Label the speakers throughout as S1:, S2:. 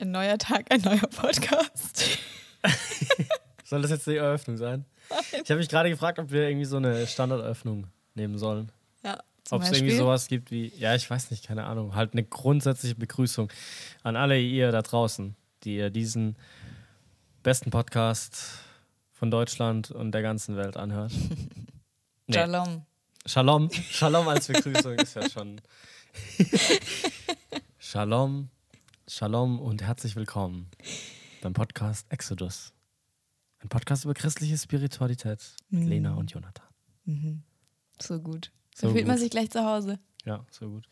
S1: Ein neuer Tag, ein neuer Podcast.
S2: Soll das jetzt die Eröffnung sein? Ich habe mich gerade gefragt, ob wir irgendwie so eine Standarderöffnung nehmen sollen.
S1: Ja,
S2: Ob es irgendwie sowas gibt wie, ja, ich weiß nicht, keine Ahnung, halt eine grundsätzliche Begrüßung an alle ihr da draußen, die ihr diesen besten Podcast von Deutschland und der ganzen Welt anhört. Nee.
S1: Shalom.
S2: Shalom. Shalom als Begrüßung ist ja schon. Shalom, Shalom und herzlich willkommen beim Podcast Exodus. Ein Podcast über christliche Spiritualität mit
S1: Mhm.
S2: Lena und Jonathan.
S1: So gut.
S2: So
S1: da fühlt man
S2: gut.
S1: sich gleich zu Hause.
S2: Ja, so gut.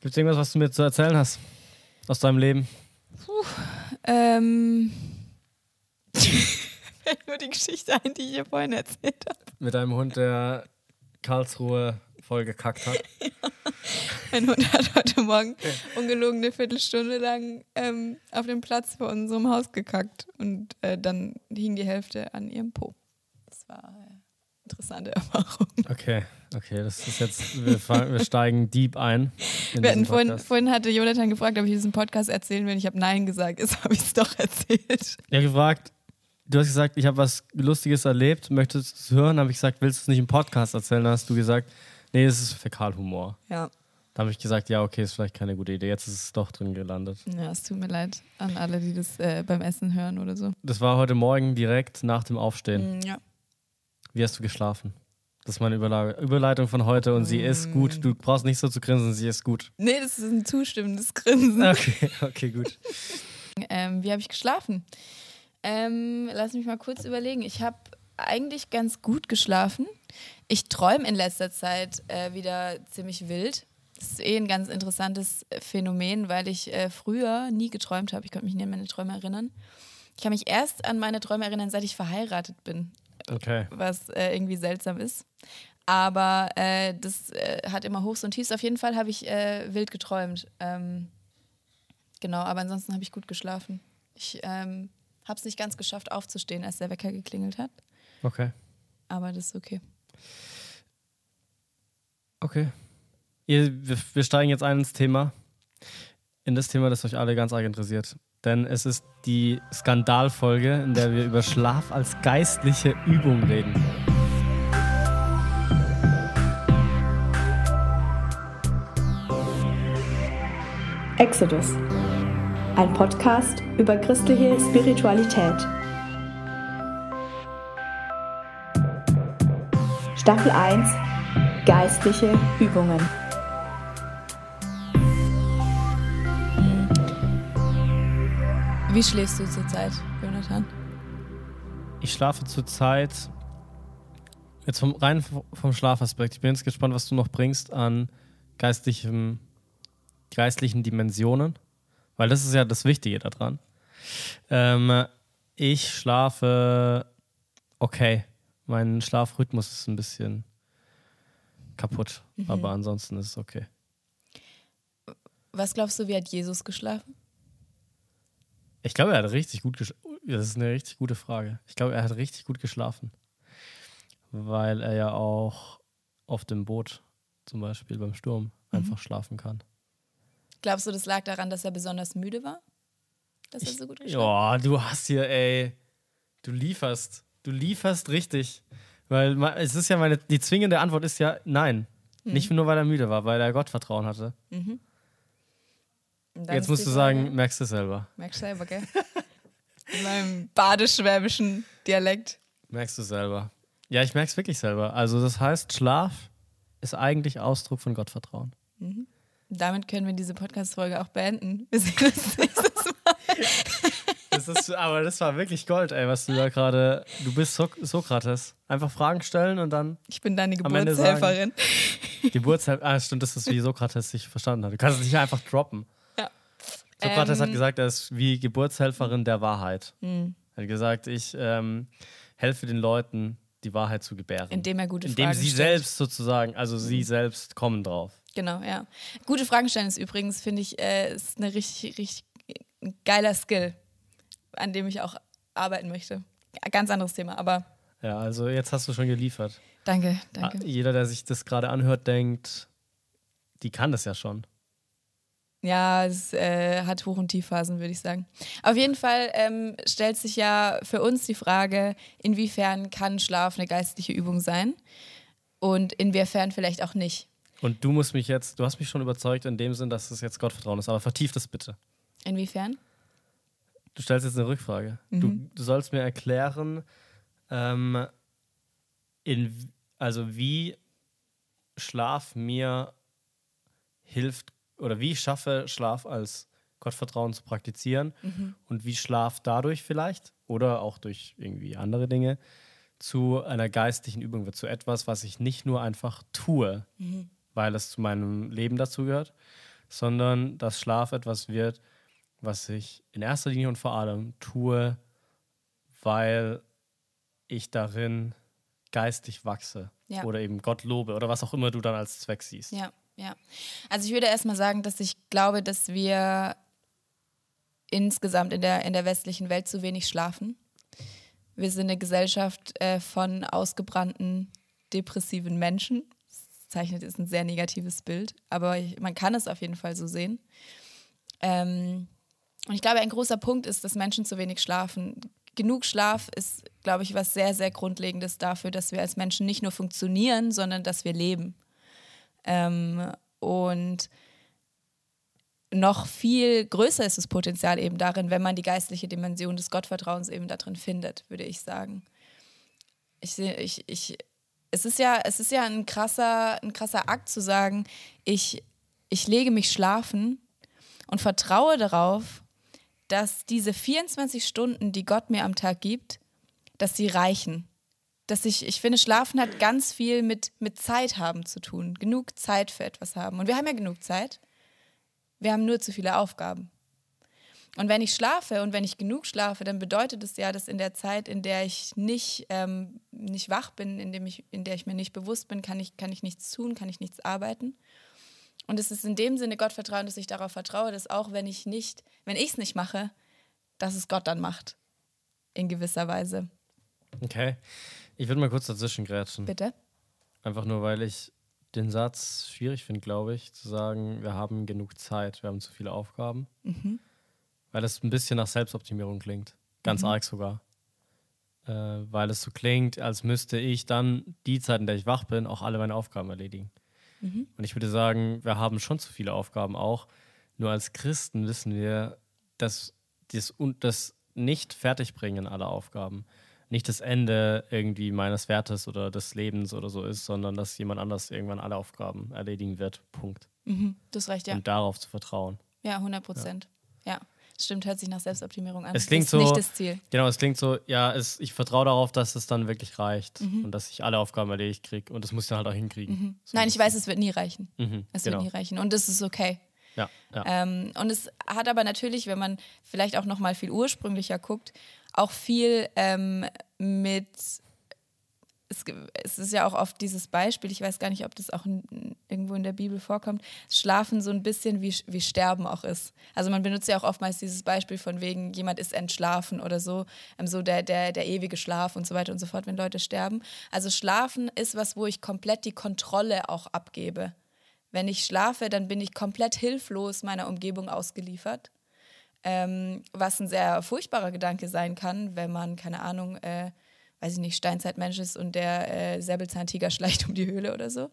S2: Gibt es irgendwas, was du mir zu erzählen hast aus deinem Leben?
S1: Ähm. Fällt nur die Geschichte ein, die ich hier vorhin erzählt habe.
S2: Mit deinem Hund, der Karlsruhe vollgekackt hat.
S1: Mein Hund hat heute Morgen ungelogen eine Viertelstunde lang ähm, auf dem Platz vor unserem Haus gekackt und äh, dann hing die Hälfte an ihrem Po. Das war eine interessante Erfahrung.
S2: Okay, okay, das ist jetzt, wir, fangen, wir steigen deep ein. In
S1: Wir hatten vorhin, vorhin hatte Jonathan gefragt, ob ich diesen Podcast erzählen will. Ich habe Nein gesagt, jetzt habe ich es doch erzählt.
S2: Habe gefragt, du hast gesagt, ich habe was Lustiges erlebt, möchtest du es hören? Habe ich gesagt, willst du es nicht im Podcast erzählen? Dann hast du gesagt, nee, es ist Fäkalhumor.
S1: Ja.
S2: Da habe ich gesagt, ja, okay, ist vielleicht keine gute Idee. Jetzt ist es doch drin gelandet.
S1: ja, es tut mir leid an alle, die das äh, beim Essen hören oder so.
S2: Das war heute Morgen direkt nach dem Aufstehen.
S1: Mm, Ja.
S2: Wie hast du geschlafen? Das ist meine Überla Überleitung von heute und sie ist gut. Du brauchst nicht so zu grinsen, sie ist gut.
S1: Nee, das ist ein zustimmendes Grinsen.
S2: Okay, okay, gut.
S1: Ähm, wie habe ich geschlafen? Ähm, lass mich mal kurz überlegen. Ich habe eigentlich ganz gut geschlafen. Ich träume in letzter Zeit äh, wieder ziemlich wild. Das ist eh ein ganz interessantes äh, Phänomen, weil ich äh, früher nie geträumt habe. Ich konnte mich nie an meine Träume erinnern. Ich kann mich erst an meine Träume erinnern, seit ich verheiratet bin,
S2: Okay.
S1: was äh, irgendwie seltsam ist. Aber äh, das äh, hat immer Hochs und Tiefs. Auf jeden Fall habe ich äh, wild geträumt. Ähm, genau, aber ansonsten habe ich gut geschlafen. Ich ähm, habe es nicht ganz geschafft, aufzustehen, als der Wecker geklingelt hat.
S2: Okay.
S1: Aber das ist okay.
S2: Okay. Ihr, wir, wir steigen jetzt ein ins Thema. In das Thema, das euch alle ganz arg interessiert. Denn es ist die Skandalfolge, in der wir über Schlaf als geistliche Übung reden.
S3: Exodus, ein Podcast über christliche Spiritualität. Staffel 1 Geistliche Übungen.
S1: Wie schläfst du zurzeit, Jonathan?
S2: Ich schlafe zurzeit, jetzt vom, rein vom Schlafaspekt, ich bin jetzt gespannt, was du noch bringst an geistlichem, geistlichen Dimensionen, weil das ist ja das Wichtige daran. Ähm, ich schlafe okay. Mein Schlafrhythmus ist ein bisschen kaputt, aber ansonsten ist es okay.
S1: Was glaubst du, wie hat Jesus geschlafen?
S2: Ich glaube, er hat richtig gut geschlafen. Das ist eine richtig gute Frage. Ich glaube, er hat richtig gut geschlafen. Weil er ja auch auf dem Boot, zum Beispiel beim Sturm, einfach schlafen kann.
S1: Glaubst du, das lag daran, dass er besonders müde war? Dass er
S2: Ich,
S1: so gut geschlafen
S2: ja, du hast hier, ey, du lieferst. Du lieferst richtig. Weil es ist ja meine, die zwingende Antwort ist ja nein.
S1: Mhm.
S2: Nicht nur, weil er müde war, weil er Gottvertrauen hatte.
S1: Dann
S2: Jetzt musst du
S1: Frage-
S2: sagen, merkst du selber.
S1: Merkst du selber, gell? In meinem badischwäbischen Dialekt.
S2: Merkst du selber. Ja, ich merk's wirklich selber. Also das heißt, Schlaf ist eigentlich Ausdruck von Gottvertrauen.
S1: Damit können wir diese Podcast-Folge auch beenden. Wir sehen uns nächstes Mal.
S2: Das ist, aber das war wirklich Gold, ey, was du da gerade. Du bist so Sokrates. Einfach Fragen stellen und dann
S1: Ich bin deine Geburtshelferin.
S2: Geburtshilfe. Ah, stimmt, das ist wie Sokrates sich verstanden hat. Du kannst es nicht einfach droppen.
S1: Ja.
S2: Sokrates hat
S1: Ähm.
S2: gesagt, er ist wie Geburtshelferin der Wahrheit.
S1: Hm.
S2: Er hat gesagt, ich ähm, helfe den Leuten, die Wahrheit zu gebären.
S1: Indem er gute
S2: Indem
S1: Fragen
S2: sie
S1: stellt.
S2: selbst sozusagen, also sie selbst kommen drauf.
S1: Genau, ja. Gute Fragen stellen ist übrigens, finde ich, äh, ist eine richtig, richtig geiler Skill, an dem ich auch arbeiten möchte. Ganz anderes Thema, aber
S2: Ja, also jetzt hast du schon geliefert.
S1: danke,
S2: Ah,
S1: danke.
S2: Jeder, der sich das gerade anhört, denkt, die kann das ja schon.
S1: Ja, es äh, hat Hoch- und Tiefphasen, würde ich sagen. Auf jeden Fall ähm, stellt sich ja für uns die Frage, inwiefern kann Schlaf eine geistliche Übung sein und inwiefern vielleicht auch nicht.
S2: Und du musst mich jetzt, du hast mich schon überzeugt in dem Sinn, dass es jetzt Gottvertrauen ist, aber vertief das bitte.
S1: Inwiefern?
S2: Du stellst jetzt eine Rückfrage.
S1: Mhm.
S2: Du, du sollst mir erklären, ähm, in, also wie Schlaf mir hilft oder wie ich schaffe, Schlaf als Gottvertrauen zu praktizieren
S1: Mhm.
S2: und wie Schlaf dadurch vielleicht oder auch durch irgendwie andere Dinge zu einer geistlichen Übung wird, zu etwas, was ich nicht nur einfach tue,
S1: Mhm.
S2: weil es zu meinem Leben dazugehört, sondern dass Schlaf etwas wird, was ich in erster Linie und vor allem tue, weil ich darin geistig wachse
S1: Ja.
S2: oder eben Gott lobe oder was auch immer du dann als Zweck siehst.
S1: Ja, ja. Also ich würde erstmal sagen, dass ich glaube, dass wir insgesamt in der, in der westlichen Welt zu wenig schlafen. Wir sind eine Gesellschaft äh, von ausgebrannten, depressiven Menschen. Das zeichnet ist ein sehr negatives Bild, aber ich, man kann es auf jeden Fall so sehen. Ähm, und ich glaube, ein großer Punkt ist, dass Menschen zu wenig schlafen. Genug Schlaf ist, glaube ich, was sehr, sehr Grundlegendes dafür, dass wir als Menschen nicht nur funktionieren, sondern dass wir leben. Ähm, und noch viel größer ist das Potenzial eben darin, wenn man die geistliche Dimension des Gottvertrauens eben darin findet, würde ich sagen. Ich ich, ich, es ist ja, es ist ja ein krasser, ein krasser Akt zu sagen, ich, ich lege mich schlafen und vertraue darauf, dass diese 24 Stunden, die Gott mir am Tag gibt, dass sie reichen. Dass ich, ich finde, Schlafen hat ganz viel mit, mit Zeit haben zu tun. Genug Zeit für etwas haben. Und wir haben ja genug Zeit. Wir haben nur zu viele Aufgaben. Und wenn ich schlafe und wenn ich genug schlafe, dann bedeutet es ja, dass in der Zeit, in der ich nicht, ähm, nicht wach bin, in, dem ich, in der ich mir nicht bewusst bin, kann ich, kann ich nichts tun, kann ich nichts arbeiten. Und es ist in dem Sinne Gottvertrauen, dass ich darauf vertraue, dass auch wenn ich nicht, wenn ich es nicht mache, dass es Gott dann macht. In gewisser Weise.
S2: Okay. Ich würde mal kurz dazwischen grätschen.
S1: Bitte?
S2: Einfach nur, weil ich den Satz schwierig finde, glaube ich, zu sagen, wir haben genug Zeit, wir haben zu viele Aufgaben.
S1: Mhm.
S2: Weil es ein bisschen nach Selbstoptimierung klingt. Ganz
S1: Mhm.
S2: arg sogar. Äh, weil es so klingt, als müsste ich dann die Zeit, in der ich wach bin, auch alle meine Aufgaben erledigen.
S1: Mhm.
S2: Und ich würde sagen, wir haben schon zu viele Aufgaben auch. Nur als Christen wissen wir, dass das, und das nicht Fertigbringen aller Aufgaben nicht das Ende irgendwie meines Wertes oder des Lebens oder so ist, sondern dass jemand anders irgendwann alle Aufgaben erledigen wird. Punkt.
S1: Mhm. Du hast recht, ja.
S2: Und darauf zu vertrauen.
S1: Ja, 100 Prozent. Ja. Stimmt, hört sich nach Selbstoptimierung an.
S2: Es klingt
S1: das ist
S2: so-
S1: nicht das Ziel.
S2: Genau, es klingt so, ja, es, ich vertraue darauf, dass es dann wirklich reicht
S1: Mhm.
S2: und dass ich alle Aufgaben erledigt kriege. Und das muss ich dann halt auch hinkriegen. So
S1: Nein,
S2: ein
S1: ich weiß, es wird nie reichen.
S2: Mhm,
S1: Es
S2: genau.
S1: wird nie reichen. Und das ist okay.
S2: Ja, ja.
S1: Ähm, und es hat aber natürlich, wenn man vielleicht auch noch mal viel ursprünglicher guckt, auch viel ähm, mit es, es ist ja auch oft dieses Beispiel, ich weiß gar nicht, ob das auch in, irgendwo in der Bibel vorkommt, Schlafen so ein bisschen wie, wie Sterben auch ist. Also man benutzt ja auch oftmals dieses Beispiel von wegen, jemand ist entschlafen oder so, ähm, so der, der, der ewige Schlaf und so weiter und so fort, wenn Leute sterben. Also Schlafen ist was, wo ich komplett die Kontrolle auch abgebe. Wenn ich schlafe, dann bin ich komplett hilflos meiner Umgebung ausgeliefert. Ähm, was ein sehr furchtbarer Gedanke sein kann, wenn man, keine Ahnung, äh, weiß ich nicht, Steinzeitmensch ist und der äh, Säbelzahntiger schleicht um die Höhle oder so.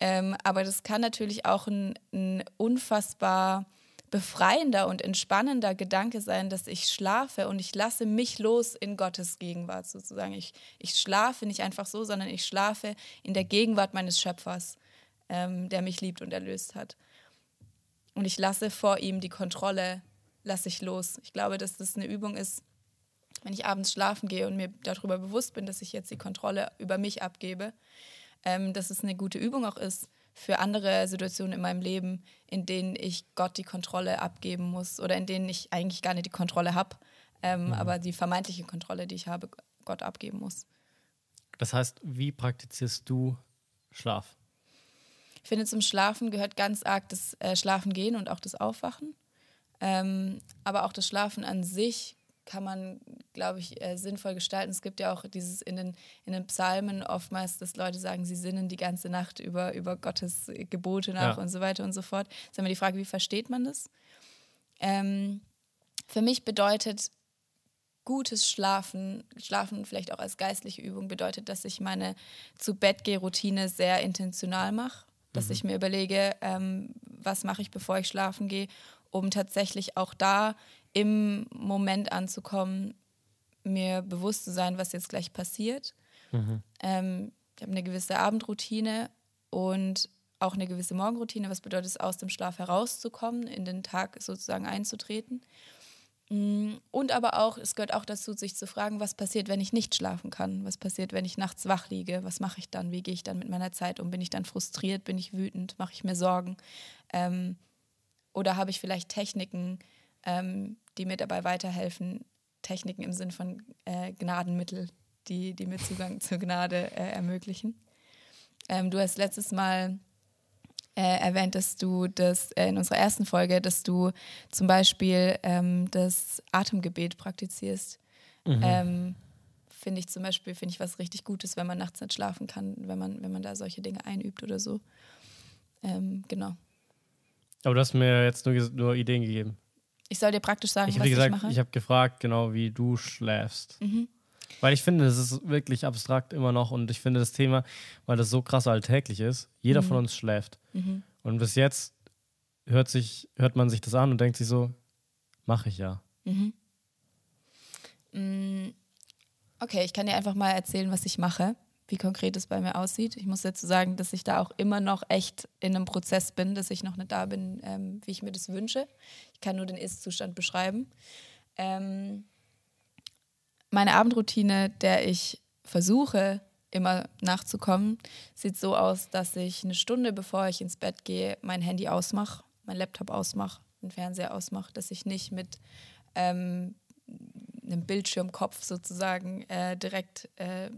S1: Ähm, aber das kann natürlich auch ein, ein unfassbar befreiender und entspannender Gedanke sein, dass ich schlafe und ich lasse mich los in Gottes Gegenwart sozusagen. Ich, ich schlafe nicht einfach so, sondern ich schlafe in der Gegenwart meines Schöpfers, ähm, der mich liebt und erlöst hat. Und ich lasse vor ihm die Kontrolle, lasse ich los. Ich glaube, dass das eine Übung ist, wenn ich abends schlafen gehe und mir darüber bewusst bin, dass ich jetzt die Kontrolle über mich abgebe, ähm, dass es eine gute Übung auch ist für andere Situationen in meinem Leben, in denen ich Gott die Kontrolle abgeben muss oder in denen ich eigentlich gar nicht die Kontrolle habe, ähm, aber die vermeintliche Kontrolle, die ich habe, Gott abgeben muss.
S2: Das heißt, wie praktizierst du Schlaf?
S1: Ich finde, zum Schlafen gehört ganz arg das äh, Schlafen gehen und auch das Aufwachen. Ähm, aber auch das Schlafen an sich kann man glaube ich, äh, sinnvoll gestalten. Es gibt ja auch dieses in den, in den Psalmen oftmals, dass Leute sagen, sie sinnen die ganze Nacht über, über Gottes Gebote nach
S2: Ja.
S1: und so weiter und so fort. Das ist immer die Frage, wie versteht man das? Ähm, für mich bedeutet gutes Schlafen, Schlafen vielleicht auch als geistliche Übung, bedeutet, dass ich meine zu Bett Routine sehr intentional mache. Dass ich mir überlege, ähm, was mache ich, bevor ich schlafen gehe, um tatsächlich auch da im Moment anzukommen, mir bewusst zu sein, was jetzt gleich passiert. Ähm, ich habe eine gewisse Abendroutine und auch eine gewisse Morgenroutine, was bedeutet es, aus dem Schlaf herauszukommen, in den Tag sozusagen einzutreten. Mm, Und aber auch, es gehört auch dazu, sich zu fragen, was passiert, wenn ich nicht schlafen kann? Was passiert, wenn ich nachts wach liege? Was mache ich dann? Wie gehe ich dann mit meiner Zeit um? Bin ich dann frustriert? Bin ich wütend? Mache ich mir Sorgen? Ähm, oder habe ich vielleicht Techniken, ähm, die mir dabei weiterhelfen? Techniken im Sinn von äh, Gnadenmittel, die, die mir Zugang zur Gnade äh, ermöglichen. Ähm, du hast letztes Mal äh, erwähnt, dass du das äh, in unserer ersten Folge, dass du zum Beispiel ähm, das Atemgebet praktizierst. Ähm, finde ich zum Beispiel, finde ich was richtig Gutes, wenn man nachts nicht schlafen kann, wenn man, wenn man da solche Dinge einübt oder so. Ähm, genau.
S2: Aber du hast mir jetzt nur, nur Ideen gegeben.
S1: Ich soll dir praktisch sagen,
S2: Ich
S1: was
S2: habe gesagt,
S1: ich mache. Mhm.
S2: ich habe gefragt, genau wie du schläfst. Weil ich finde, das ist wirklich abstrakt immer noch und ich finde das Thema, weil das so krass alltäglich ist, jeder
S1: Mhm.
S2: von uns schläft. Und bis jetzt hört, sich, hört man sich das an und denkt sich so, mache ich ja.
S1: Mm, Okay, ich kann dir einfach mal erzählen, was ich mache, wie konkret es bei mir aussieht. Ich muss dazu sagen, dass ich da auch immer noch echt in einem Prozess bin, dass ich noch nicht da bin, ähm, wie ich mir das wünsche. Ich kann nur den Ist-Zustand beschreiben. Ähm, meine Abendroutine, der ich versuche, immer nachzukommen, sieht so aus, dass ich eine Stunde bevor ich ins Bett gehe, mein Handy ausmache, mein Laptop ausmache, den Fernseher ausmache, dass ich nicht mit ähm, einem Bildschirmkopf sozusagen äh, direkt äh,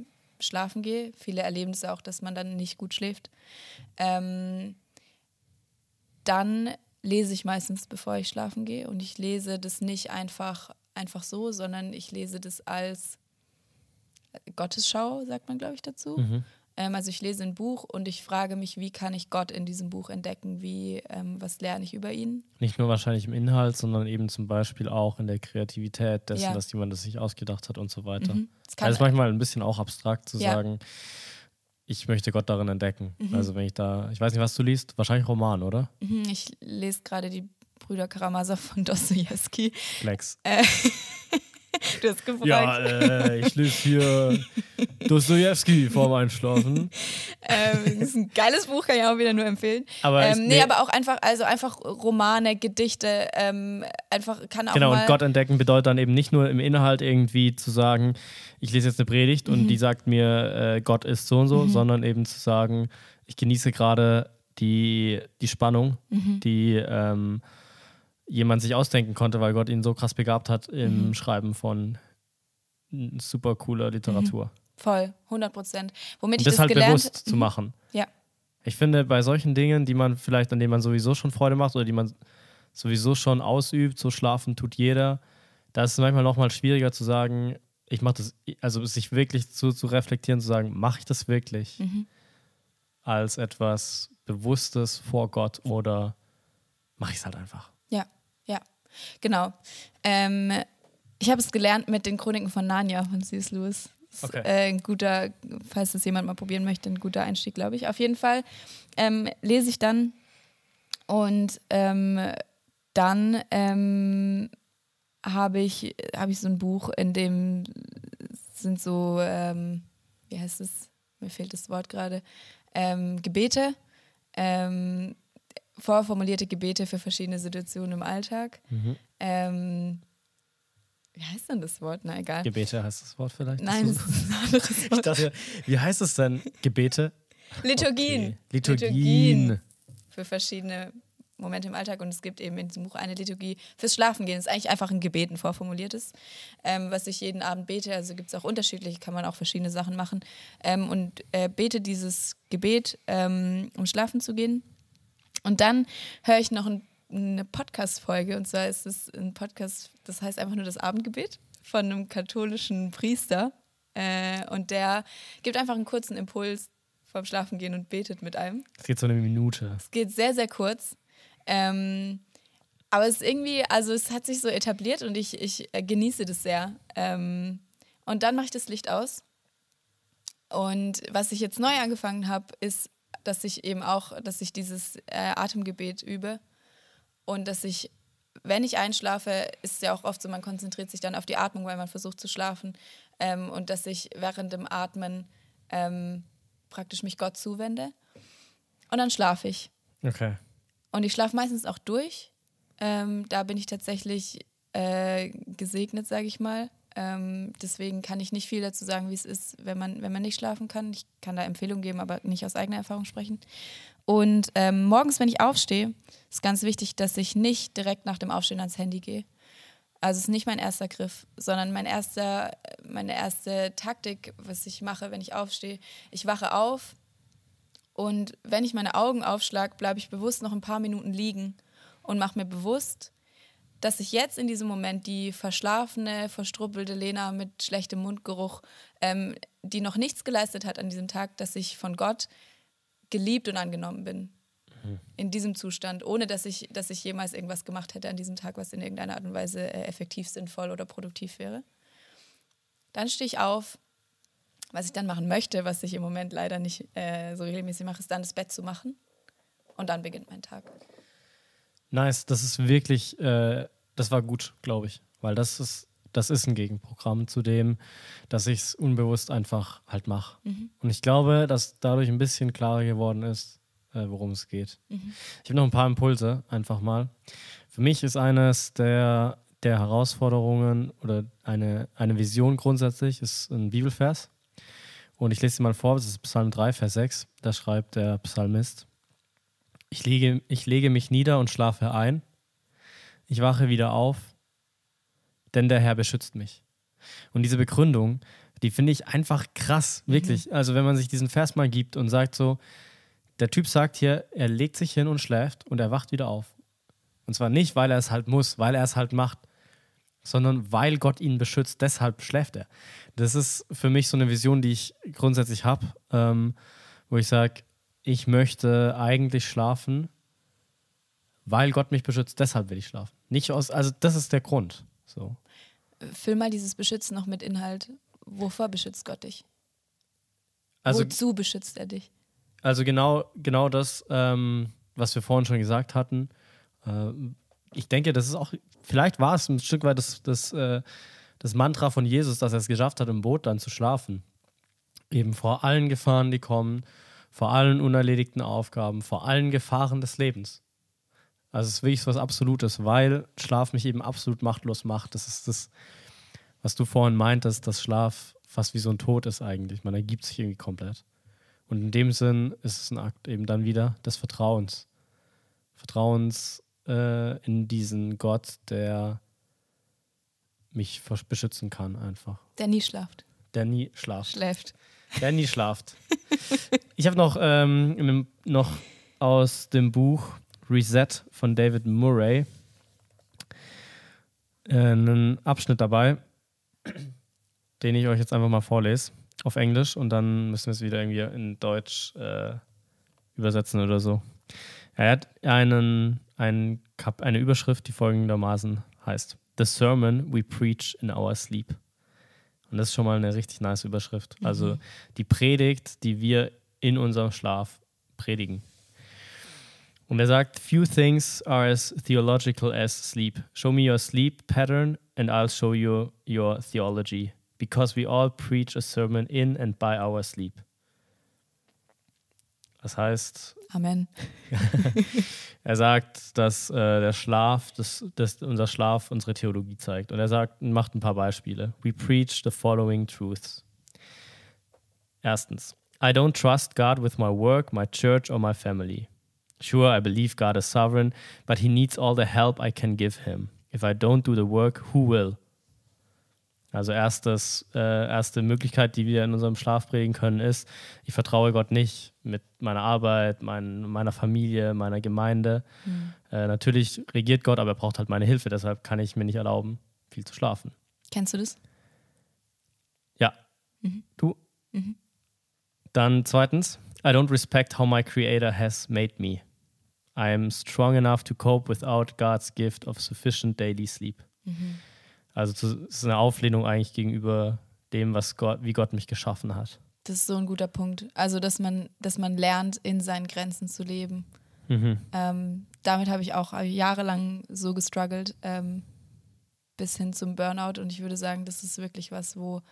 S1: schlafen gehe. Viele erleben es auch, dass man dann nicht gut schläft. Ähm, dann lese ich meistens, bevor ich schlafen gehe. Und ich lese das nicht einfach, einfach so, sondern ich lese das als Gottesschau, sagt man, glaube ich, dazu. Ähm, also ich lese ein Buch und ich frage mich, wie kann ich Gott in diesem Buch entdecken? Wie, ähm, was lerne ich über ihn?
S2: Nicht nur wahrscheinlich im Inhalt, sondern eben zum Beispiel auch in der Kreativität dessen,
S1: Ja.
S2: dass jemand das sich ausgedacht hat und so weiter.
S1: Mhm. Es kann-
S2: Also ist manchmal ein bisschen auch abstrakt zu
S1: Ja.
S2: sagen, ich möchte Gott darin entdecken.
S1: Mhm.
S2: Also wenn ich da, ich weiß nicht, was du liest, wahrscheinlich Roman, oder?
S1: Mhm, Ich lese gerade die Brüder Karamasow von Dostoevsky.
S2: Flex.
S1: Du hast gefragt.
S2: Ja, äh, ich lese hier Dostoevsky vorm Einschlafen.
S1: Ähm, das ist ein geiles Buch, kann ich auch wieder nur empfehlen.
S2: Aber
S1: ähm, nee,
S2: nee.
S1: aber auch einfach, also einfach Romane, Gedichte, ähm, einfach kann auch
S2: Genau,
S1: mal.
S2: und Gott entdecken bedeutet dann eben nicht nur im Inhalt irgendwie zu sagen, ich lese jetzt eine Predigt
S1: Mhm.
S2: und die sagt mir, äh, Gott ist so und so, sondern eben zu sagen, ich genieße gerade die, die Spannung,
S1: Mhm.
S2: die ähm, jemand sich ausdenken konnte, weil Gott ihn so krass begabt hat im
S1: Mhm.
S2: Schreiben von super cooler Literatur.
S1: Voll, 100 Prozent. Womit
S2: Und
S1: ich
S2: das
S1: das
S2: halt
S1: gelernt
S2: bewusst zu machen.
S1: Ja.
S2: Ich finde, bei solchen Dingen, die man vielleicht, an denen man sowieso schon Freude macht oder die man sowieso schon ausübt, so schlafen tut jeder, da ist es manchmal nochmal schwieriger zu sagen, ich mache das, also sich wirklich zu, zu reflektieren, zu sagen, mache ich das wirklich
S1: Mhm.
S2: als etwas Bewusstes vor Gott oder mache ich es halt einfach.
S1: Ja, ja, genau. Ähm, ich habe es gelernt mit den Chroniken von Narnia von C.S. Lewis.
S2: Okay.
S1: äh, ein guter, falls das jemand mal probieren möchte, ein guter Einstieg, glaube ich. Auf jeden Fall ähm, lese ich dann und ähm, dann ähm, habe ich, hab ich so ein Buch, in dem sind so, ähm, wie heißt es? Mir fehlt das Wort gerade. Ähm, Gebete. Ähm, vorformulierte Gebete für verschiedene Situationen im Alltag. Ähm, wie heißt denn das Wort? Na egal.
S2: Gebete heißt das Wort vielleicht?
S1: Nein,
S2: Das ist-
S1: ein anderes
S2: ich
S1: Wort.
S2: dachte, wie heißt es denn? Gebete?
S1: Liturgien.
S2: Okay. Liturgien.
S1: Für verschiedene Momente im Alltag. Und es gibt eben in diesem Buch eine Liturgie fürs Schlafengehen. Das ist eigentlich einfach ein Gebet, ein vorformuliertes, ähm, was ich jeden Abend bete. Also gibt es auch unterschiedliche, kann man auch verschiedene Sachen machen. Ähm, und äh, bete dieses Gebet, ähm, um schlafen zu gehen. Und dann höre ich noch ein, eine Podcast-Folge. Und zwar ist es ein Podcast, das heißt einfach nur das Abendgebet. von einem katholischen Priester. Äh, und der gibt einfach einen kurzen Impuls vorm Schlafengehen und betet mit einem.
S2: Es geht so eine Minute.
S1: Es geht sehr, sehr kurz. Ähm, aber es ist irgendwie, also es hat sich so etabliert und ich, ich äh, genieße das sehr. Ähm, und dann mache ich das Licht aus. Und was ich jetzt neu angefangen habe, ist, dass ich eben auch, dass ich dieses äh, Atemgebet übe und dass ich, wenn ich einschlafe, ist es ja auch oft so, man konzentriert sich dann auf die Atmung, weil man versucht zu schlafen ähm, und dass ich während dem Atmen ähm, praktisch mich Gott zuwende und dann schlafe ich.
S2: Okay.
S1: Und ich schlafe meistens auch durch. Ähm, da bin ich tatsächlich äh, gesegnet, sage ich mal. Ähm, deswegen kann ich nicht viel dazu sagen, wie es ist, wenn man, wenn man nicht schlafen kann. Ich kann da Empfehlungen geben, aber nicht aus eigener Erfahrung sprechen. Und ähm, morgens, wenn ich aufstehe, ist ganz wichtig, dass ich nicht direkt nach dem Aufstehen ans Handy gehe. Also es ist nicht mein erster Griff, sondern mein erster, meine erste Taktik, was ich mache, wenn ich aufstehe. Ich wache auf und wenn ich meine Augen aufschlage, bleibe ich bewusst noch ein paar Minuten liegen und mache mir bewusst, dass ich jetzt in diesem Moment die verschlafene, verstruppelte Lena mit schlechtem Mundgeruch, ähm, die noch nichts geleistet hat an diesem Tag, dass ich von Gott geliebt und angenommen bin. Mhm. In diesem Zustand, ohne dass ich, dass ich jemals irgendwas gemacht hätte an diesem Tag, was in irgendeiner Art und Weise äh, effektiv, sinnvoll oder produktiv wäre. Dann stehe ich auf. Was ich dann machen möchte, was ich im Moment leider nicht äh, so regelmäßig mache, ist dann das Bett zu machen. Und dann beginnt mein Tag.
S2: Nice, das ist wirklich, äh, das war gut, glaube ich, weil das ist, das ist ein Gegenprogramm zu dem, dass ich es unbewusst einfach halt mache. Mhm. Und ich glaube, dass dadurch ein bisschen klarer geworden ist, äh, worum es geht. Mhm. Ich habe noch ein paar Impulse, einfach mal. Für mich ist eines der, der Herausforderungen oder eine, eine Vision grundsätzlich, ist ein Bibelvers. Und ich lese sie mal vor, das ist Psalm 3, Vers 6. Da schreibt der Psalmist, ich lege, ich lege mich nieder und schlafe ein. Ich wache wieder auf, denn der Herr beschützt mich. Und diese Begründung, die finde ich einfach krass, mhm. wirklich. Mhm. Also wenn man sich diesen Vers mal gibt und sagt so, der Typ sagt hier, er legt sich hin und schläft und er wacht wieder auf. Und zwar nicht, weil er es halt muss, weil er es halt macht, sondern weil Gott ihn beschützt, deshalb schläft er. Das ist für mich so eine Vision, die ich grundsätzlich habe, ähm, wo ich sage, ich möchte eigentlich schlafen, weil Gott mich beschützt, deshalb will ich schlafen. Nicht aus, also das ist der Grund. So.
S1: Füll mal dieses Beschützen noch mit Inhalt. Wovor beschützt Gott dich? Also, Wozu beschützt er dich?
S2: Also genau, genau das, ähm, was wir vorhin schon gesagt hatten. Äh, ich denke, das ist auch, vielleicht war es ein Stück weit das, das, äh, das Mantra von Jesus, dass er es geschafft hat, im Boot dann zu schlafen. Eben vor allen Gefahren, die kommen, vor allen unerledigten Aufgaben, vor allen Gefahren des Lebens. Also es ist wirklich was Absolutes, weil Schlaf mich eben absolut machtlos macht. Das ist das, was du vorhin meintest, dass Schlaf fast wie so ein Tod ist eigentlich. Man ergibt sich irgendwie komplett. Und in dem Sinn ist es ein Akt eben dann wieder des Vertrauens. Vertrauens äh, in diesen Gott, der mich beschützen kann einfach.
S1: Der nie schlaft.
S2: Der nie schlaft.
S1: Schläft.
S2: Nie schlaft. ich habe noch, ähm, noch aus dem Buch Reset von David Murray äh, einen Abschnitt dabei, den ich euch jetzt einfach mal vorlese auf Englisch und dann müssen wir es wieder irgendwie in Deutsch äh, übersetzen oder so. Er hat einen, einen eine Überschrift, die folgendermaßen heißt: The Sermon we preach in our sleep. Und das ist schon mal eine richtig nice Überschrift. Mhm. Also die Predigt, die wir in unserem Schlaf predigen. Und er sagt, few things are as theological as sleep. Show me your sleep pattern and I'll show you your theology. Because we all preach a sermon in and by our sleep. Das heißt.
S1: Amen.
S2: er sagt, dass äh, der Schlaf, dass, dass unser Schlaf unsere Theologie zeigt. Und er sagt, macht ein paar Beispiele. We preach the following truths. Erstens, I don't trust God with my work, my church or my family. Sure, I believe God is sovereign, but he needs all the help I can give him. If I don't do the work, who will? Also erstes, äh, erste Möglichkeit, die wir in unserem Schlaf prägen können, ist, ich vertraue Gott nicht mit meiner Arbeit, mein, meiner Familie, meiner Gemeinde. Mhm. Äh, natürlich regiert Gott, aber er braucht halt meine Hilfe, deshalb kann ich mir nicht erlauben, viel zu schlafen.
S1: Kennst du das?
S2: Ja. Du? Dann zweitens, I don't respect how my creator has made me. I am strong enough to cope without God's gift of sufficient daily sleep. Also es ist eine Auflehnung eigentlich gegenüber dem, was Gott, wie Gott mich geschaffen hat.
S1: Das ist so ein guter Punkt. Also, dass man, dass man lernt, in seinen Grenzen zu leben.
S2: Mhm.
S1: Ähm, damit habe ich auch jahrelang so gestruggelt, ähm, bis hin zum Burnout. Und ich würde sagen, das ist wirklich was, wo,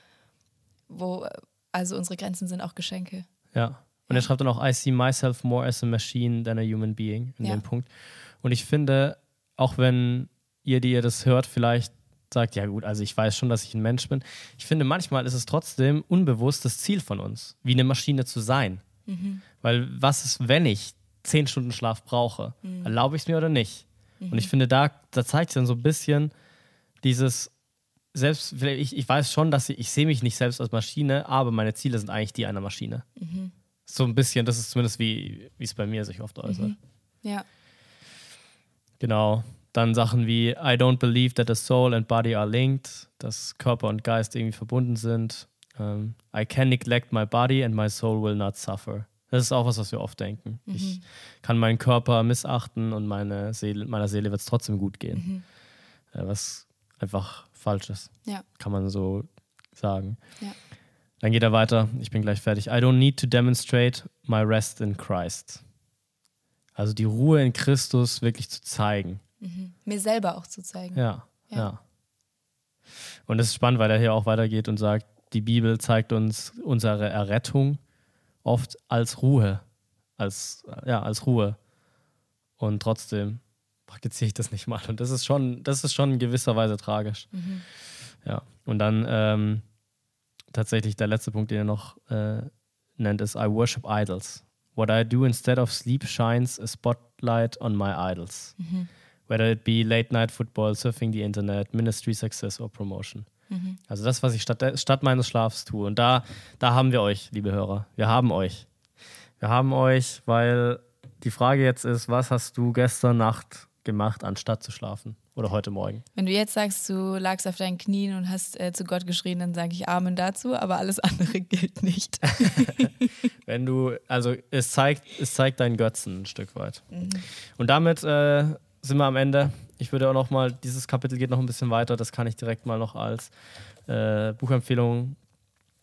S1: wo also unsere Grenzen sind auch Geschenke.
S2: Ja. Und er schreibt dann auch, I see myself more as a machine than a human being in
S1: Ja.
S2: dem Punkt. Und ich finde, auch wenn ihr, die ihr das hört, vielleicht sagt, ja gut, also ich weiß schon, dass ich ein Mensch bin. Ich finde, manchmal ist es trotzdem unbewusst das Ziel von uns, wie eine Maschine zu sein. Weil was ist, wenn ich zehn Stunden Schlaf brauche? Erlaube ich es mir oder nicht? Und ich finde, da, da zeigt sich dann so ein bisschen dieses, selbst, ich, ich weiß schon, dass ich, ich sehe mich nicht selbst als Maschine, aber meine Ziele sind eigentlich die einer Maschine. So ein bisschen, das ist zumindest wie, wie es bei mir sich oft äußert.
S1: Ja.
S2: Genau. Dann Sachen wie I don't believe that the soul and body are linked, dass Körper und Geist irgendwie verbunden sind. Ähm, I can neglect my body and my soul will not suffer. Das ist auch was, was wir oft denken. Ich kann meinen Körper missachten und meine Seele, meiner Seele wird es trotzdem gut gehen. Äh, was einfach falsch ist.
S1: Ja.
S2: Kann man so sagen.
S1: Ja.
S2: Dann geht er weiter. Ich bin gleich fertig. I don't need to demonstrate my rest in Christ. Also die Ruhe in Christus wirklich zu zeigen.
S1: Mir selber auch zu zeigen.
S2: Ja,
S1: Ja.
S2: ja. Und es ist spannend, weil er hier auch weitergeht und sagt, die Bibel zeigt uns unsere Errettung oft als Ruhe, als, ja, als Ruhe. Und trotzdem praktiziere ich das nicht mal. Und das ist schon, das ist schon in gewisser Weise tragisch. Ja. Und dann ähm, tatsächlich der letzte Punkt, den er noch äh, nennt, ist I worship idols. What I do instead of sleep shines a spotlight on my idols. Whether it be late night football, surfing the internet, ministry success or promotion. Also das, was ich statt, statt meines Schlafs tue. Und da, da haben wir euch, liebe Hörer. Wir haben euch. Wir haben euch, weil die Frage jetzt ist, was hast du gestern Nacht gemacht, anstatt zu schlafen? Oder heute Morgen?
S1: Wenn du jetzt sagst, du lagst auf deinen Knien und hast äh, zu Gott geschrien, dann sage ich Amen dazu, aber alles andere gilt nicht.
S2: Wenn du, also es zeigt, es zeigt deinen Götzen ein Stück weit. Und damit äh, sind wir am Ende. Ich würde auch noch mal, dieses Kapitel geht noch ein bisschen weiter, das kann ich direkt mal noch als äh, Buchempfehlung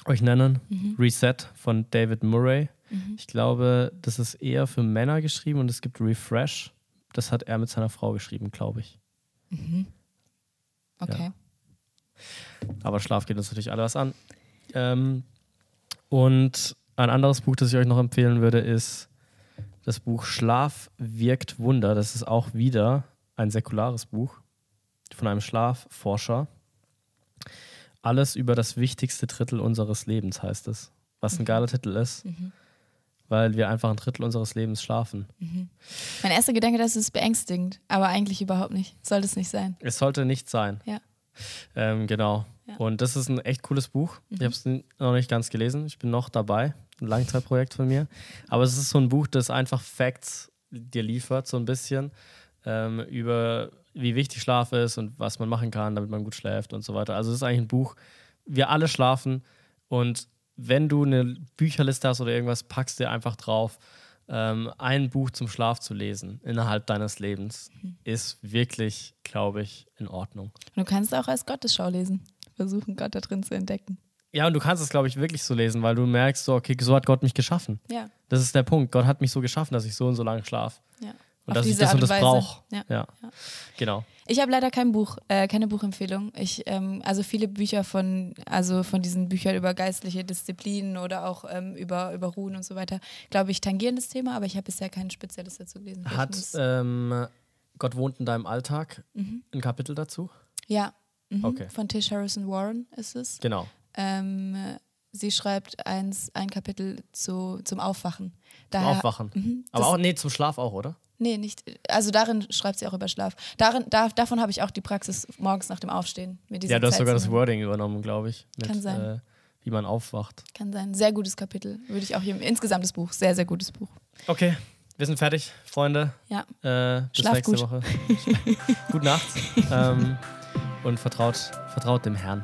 S2: euch nennen. Reset von David Murray. Ich glaube, das ist eher für Männer geschrieben und es gibt Refresh. Das hat er mit seiner Frau geschrieben, glaube ich.
S1: Okay.
S2: Aber Schlaf geht uns natürlich alle was an. Ähm, und ein anderes Buch, das ich euch noch empfehlen würde, ist das Buch Schlaf wirkt Wunder. Das ist auch wieder ein säkulares Buch von einem Schlafforscher. Alles über das wichtigste Drittel unseres Lebens heißt es. Was ein geiler Titel ist, weil wir einfach ein Drittel unseres Lebens schlafen.
S1: Mein erster Gedanke, das ist beängstigend, aber eigentlich überhaupt nicht. Sollte es nicht sein.
S2: Es sollte nicht sein.
S1: Ja.
S2: Ähm, genau.
S1: Ja.
S2: Und das ist ein echt cooles Buch. Ich habe es noch nicht ganz gelesen. Ich bin noch dabei. Ein Langzeitprojekt von mir. Aber es ist so ein Buch, das einfach Facts dir liefert, so ein bisschen ähm, über wie wichtig Schlaf ist und was man machen kann, damit man gut schläft und so weiter. Also es ist eigentlich ein Buch. Wir alle schlafen und wenn du eine Bücherliste hast oder irgendwas, packst dir einfach drauf, ähm, ein Buch zum Schlaf zu lesen innerhalb deines Lebens ist wirklich, glaube ich, in Ordnung.
S1: Du kannst auch als Gottesschau lesen. Versuchen, Gott da drin zu entdecken.
S2: Ja, und du kannst es, glaube ich, wirklich so lesen, weil du merkst, so, okay, so hat Gott mich geschaffen.
S1: Ja.
S2: Das ist der Punkt. Gott hat mich so geschaffen, dass ich so und so lange schlafe.
S1: ja.
S2: Und
S1: Auf
S2: dass ich das und
S1: Art
S2: das brauche.
S1: Ja.
S2: Ja.
S1: Ja.
S2: Genau.
S1: Ich habe leider kein Buch, äh, keine Buchempfehlung. Ich, ähm, also viele Bücher von, also von diesen Büchern über geistliche Disziplinen oder auch ähm, über, über Ruhen und so weiter, glaube ich, tangieren das Thema, aber ich habe bisher kein spezielles dazu gelesen.
S2: Hat ähm, Gott wohnt in deinem Alltag ein Kapitel dazu?
S1: ja, mhm.
S2: Okay.
S1: von Tish Harrison Warren ist es.
S2: Genau.
S1: Ähm, sie schreibt eins, ein Kapitel zu, zum Aufwachen.
S2: Zum
S1: Daher,
S2: Aufwachen.
S1: Mhm,
S2: Aber auch, nee, zum Schlaf auch, oder?
S1: Nee, nicht. Also darin schreibt sie auch über Schlaf. Darin, da, davon habe ich auch die Praxis morgens nach dem Aufstehen. Mir diese
S2: Ja, du hast sogar das. Wording übernommen, glaube ich. Mit,
S1: Kann sein.
S2: Äh, wie man aufwacht.
S1: Kann sein. Sehr gutes Kapitel. Würde ich auch hier. Insgesamt das Buch. Sehr, sehr gutes Buch.
S2: Okay, wir sind fertig, Freunde.
S1: Ja.
S2: Äh, bis
S1: Schlaf
S2: nächste
S1: gut.
S2: Woche. Gute Nacht. ähm, und vertraut, vertraut dem Herrn.